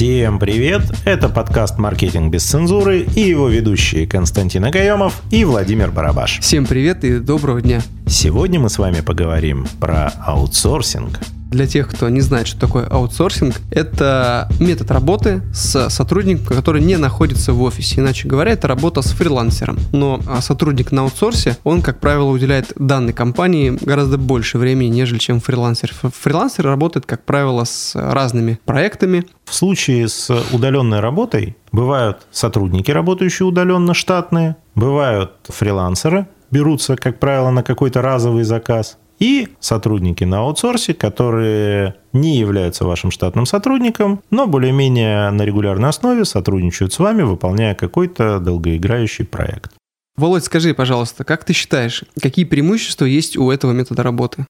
Всем привет! Это подкаст «Маркетинг без цензуры» и его ведущие Константин Агаемов и Владимир Барабаш. Всем привет и доброго дня! Сегодня мы с вами поговорим про аутсорсинг – для тех, кто не знает, что такое аутсорсинг, это метод работы с сотрудником, который не находится в офисе. Иначе говоря, это работа с фрилансером. Но а, сотрудник на аутсорсе, он, как правило, уделяет данной компании гораздо больше времени, нежели чем фрилансер. Фрилансер работает, как правило, с разными проектами. В случае с удаленной работой бывают сотрудники, работающие удаленно, штатные, бывают фрилансеры, берутся, как правило, на какой-то разовый заказ и сотрудники на аутсорсе, которые не являются вашим штатным сотрудником, но более-менее на регулярной основе сотрудничают с вами, выполняя какой-то долгоиграющий проект. Володь, скажи, пожалуйста, как ты считаешь, какие преимущества есть у этого метода работы?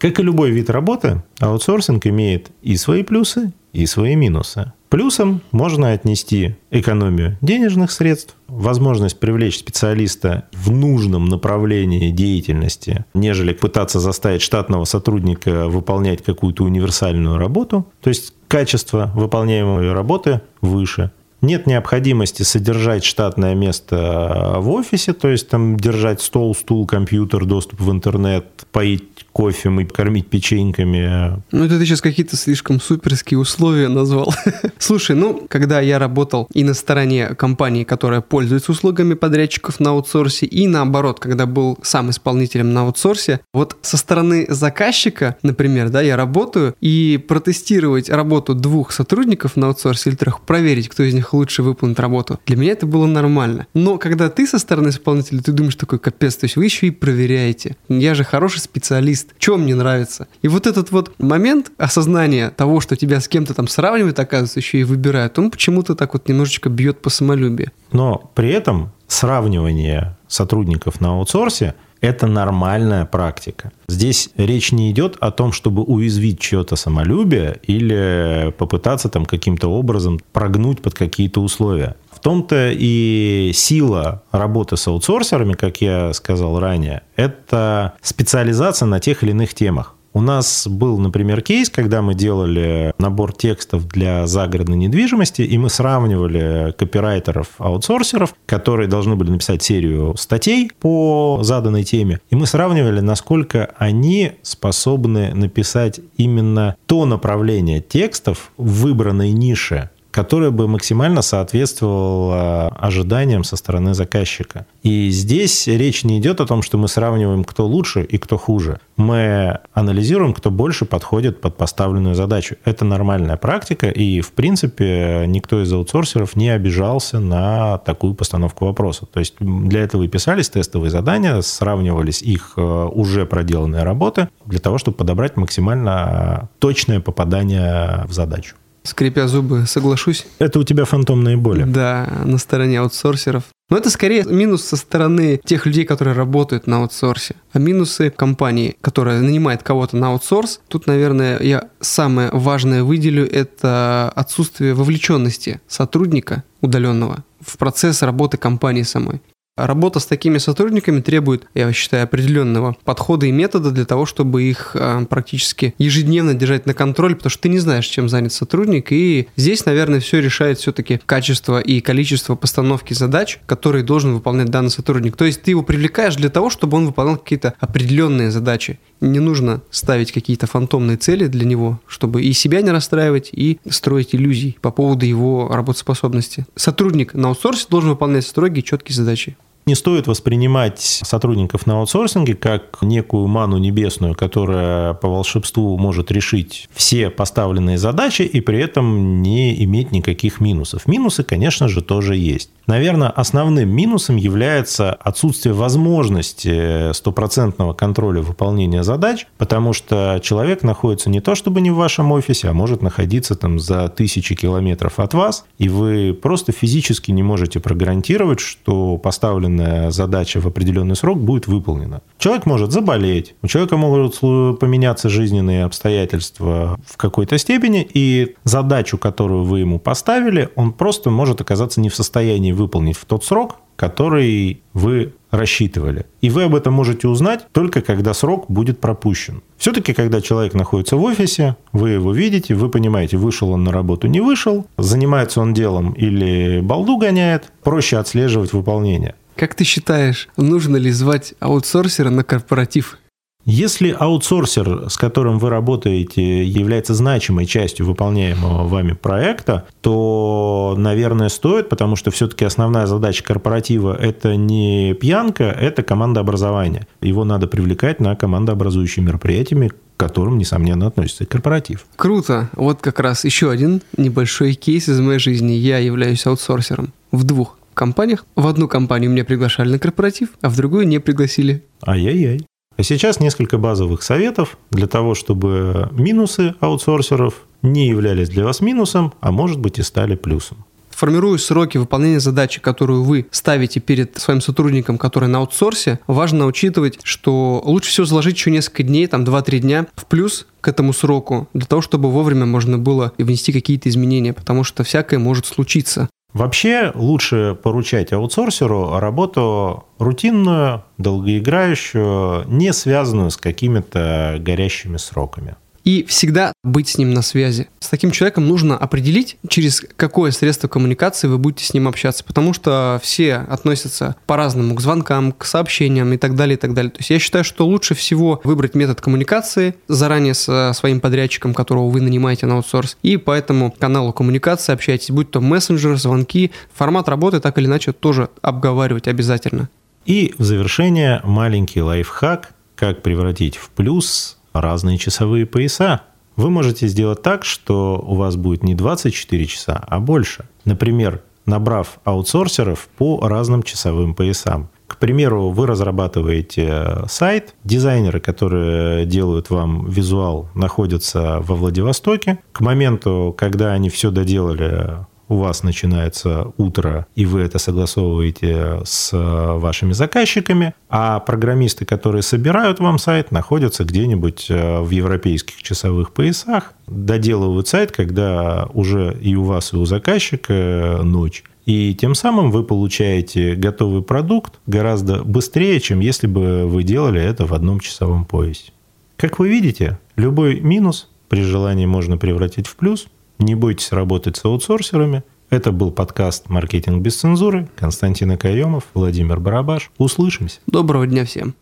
Как и любой вид работы, аутсорсинг имеет и свои плюсы, и свои минусы. Плюсом можно отнести экономию денежных средств, возможность привлечь специалиста в нужном направлении деятельности, нежели пытаться заставить штатного сотрудника выполнять какую-то универсальную работу. То есть качество выполняемой работы выше. Нет необходимости содержать штатное место в офисе, то есть там держать стол, стул, компьютер, доступ в интернет, поить кофе и кормить печеньками. Ну, это ты сейчас какие-то слишком суперские условия назвал. Слушай, ну, когда я работал и на стороне компании, которая пользуется услугами подрядчиков на аутсорсе, и наоборот, когда был сам исполнителем на аутсорсе, вот со стороны заказчика, например, да, я работаю, и протестировать работу двух сотрудников на аутсорсе или трех, проверить, кто из них лучше выполнит работу, для меня это было нормально. Но когда ты со стороны исполнителя, ты думаешь такой, капец, то есть вы еще и проверяете. Я же хороший специалист, что мне нравится. И вот этот вот момент осознания того, что тебя с кем-то там сравнивают, оказывается, еще и выбирают, он почему-то так вот немножечко бьет по самолюбию. Но при этом сравнивание сотрудников на аутсорсе это нормальная практика. Здесь речь не идет о том, чтобы уязвить чье-то самолюбие или попытаться там каким-то образом прогнуть под какие-то условия том-то и сила работы с аутсорсерами, как я сказал ранее, это специализация на тех или иных темах. У нас был, например, кейс, когда мы делали набор текстов для загородной недвижимости, и мы сравнивали копирайтеров-аутсорсеров, которые должны были написать серию статей по заданной теме, и мы сравнивали, насколько они способны написать именно то направление текстов в выбранной нише, которая бы максимально соответствовала ожиданиям со стороны заказчика. И здесь речь не идет о том, что мы сравниваем, кто лучше и кто хуже. Мы анализируем, кто больше подходит под поставленную задачу. Это нормальная практика, и, в принципе, никто из аутсорсеров не обижался на такую постановку вопроса. То есть для этого и писались тестовые задания, сравнивались их э, уже проделанные работы для того, чтобы подобрать максимально точное попадание в задачу. Скрипя зубы, соглашусь. Это у тебя фантомные боли. Да, на стороне аутсорсеров. Но это скорее минус со стороны тех людей, которые работают на аутсорсе. А минусы компании, которая нанимает кого-то на аутсорс, тут, наверное, я самое важное выделю, это отсутствие вовлеченности сотрудника удаленного в процесс работы компании самой. Работа с такими сотрудниками требует, я считаю, определенного подхода и метода для того, чтобы их а, практически ежедневно держать на контроле, потому что ты не знаешь, чем занят сотрудник. И здесь, наверное, все решает все-таки качество и количество постановки задач, которые должен выполнять данный сотрудник. То есть ты его привлекаешь для того, чтобы он выполнял какие-то определенные задачи. Не нужно ставить какие-то фантомные цели для него, чтобы и себя не расстраивать, и строить иллюзий по поводу его работоспособности. Сотрудник на аутсорсе должен выполнять строгие, четкие задачи. Не стоит воспринимать сотрудников на аутсорсинге как некую ману небесную, которая по волшебству может решить все поставленные задачи и при этом не иметь никаких минусов. Минусы, конечно же, тоже есть. Наверное, основным минусом является отсутствие возможности стопроцентного контроля выполнения задач, потому что человек находится не то чтобы не в вашем офисе, а может находиться там за тысячи километров от вас, и вы просто физически не можете прогарантировать, что поставленные поставленная задача в определенный срок будет выполнена. Человек может заболеть, у человека могут поменяться жизненные обстоятельства в какой-то степени, и задачу, которую вы ему поставили, он просто может оказаться не в состоянии выполнить в тот срок, который вы рассчитывали. И вы об этом можете узнать только когда срок будет пропущен. Все-таки, когда человек находится в офисе, вы его видите, вы понимаете, вышел он на работу, не вышел, занимается он делом или балду гоняет, проще отслеживать выполнение. Как ты считаешь, нужно ли звать аутсорсера на корпоратив? Если аутсорсер, с которым вы работаете, является значимой частью выполняемого вами проекта, то, наверное, стоит, потому что все-таки основная задача корпоратива – это не пьянка, это командообразование. Его надо привлекать на командообразующие мероприятия, к которым, несомненно, относится и корпоратив. Круто. Вот как раз еще один небольшой кейс из моей жизни. Я являюсь аутсорсером в двух компаниях. В одну компанию меня приглашали на корпоратив, а в другую не пригласили. Ай-яй-яй. А сейчас несколько базовых советов для того, чтобы минусы аутсорсеров не являлись для вас минусом, а может быть и стали плюсом. Формируя сроки выполнения задачи, которую вы ставите перед своим сотрудником, который на аутсорсе, важно учитывать, что лучше всего заложить еще несколько дней, там 2-3 дня в плюс к этому сроку, для того, чтобы вовремя можно было внести какие-то изменения, потому что всякое может случиться. Вообще лучше поручать аутсорсеру работу рутинную, долгоиграющую, не связанную с какими-то горящими сроками и всегда быть с ним на связи. С таким человеком нужно определить, через какое средство коммуникации вы будете с ним общаться, потому что все относятся по-разному к звонкам, к сообщениям и так далее, и так далее. То есть я считаю, что лучше всего выбрать метод коммуникации заранее со своим подрядчиком, которого вы нанимаете на аутсорс, и по этому каналу коммуникации общайтесь, будь то мессенджер, звонки, формат работы так или иначе тоже обговаривать обязательно. И в завершение маленький лайфхак, как превратить в плюс разные часовые пояса. Вы можете сделать так, что у вас будет не 24 часа, а больше. Например, набрав аутсорсеров по разным часовым поясам. К примеру, вы разрабатываете сайт, дизайнеры, которые делают вам визуал, находятся во Владивостоке. К моменту, когда они все доделали, у вас начинается утро, и вы это согласовываете с э, вашими заказчиками, а программисты, которые собирают вам сайт, находятся где-нибудь э, в европейских часовых поясах, доделывают сайт, когда уже и у вас, и у заказчика э, ночь. И тем самым вы получаете готовый продукт гораздо быстрее, чем если бы вы делали это в одном часовом поясе. Как вы видите, любой минус при желании можно превратить в плюс – не бойтесь работать с аутсорсерами. Это был подкаст «Маркетинг без цензуры». Константин Акаемов, Владимир Барабаш. Услышимся. Доброго дня всем.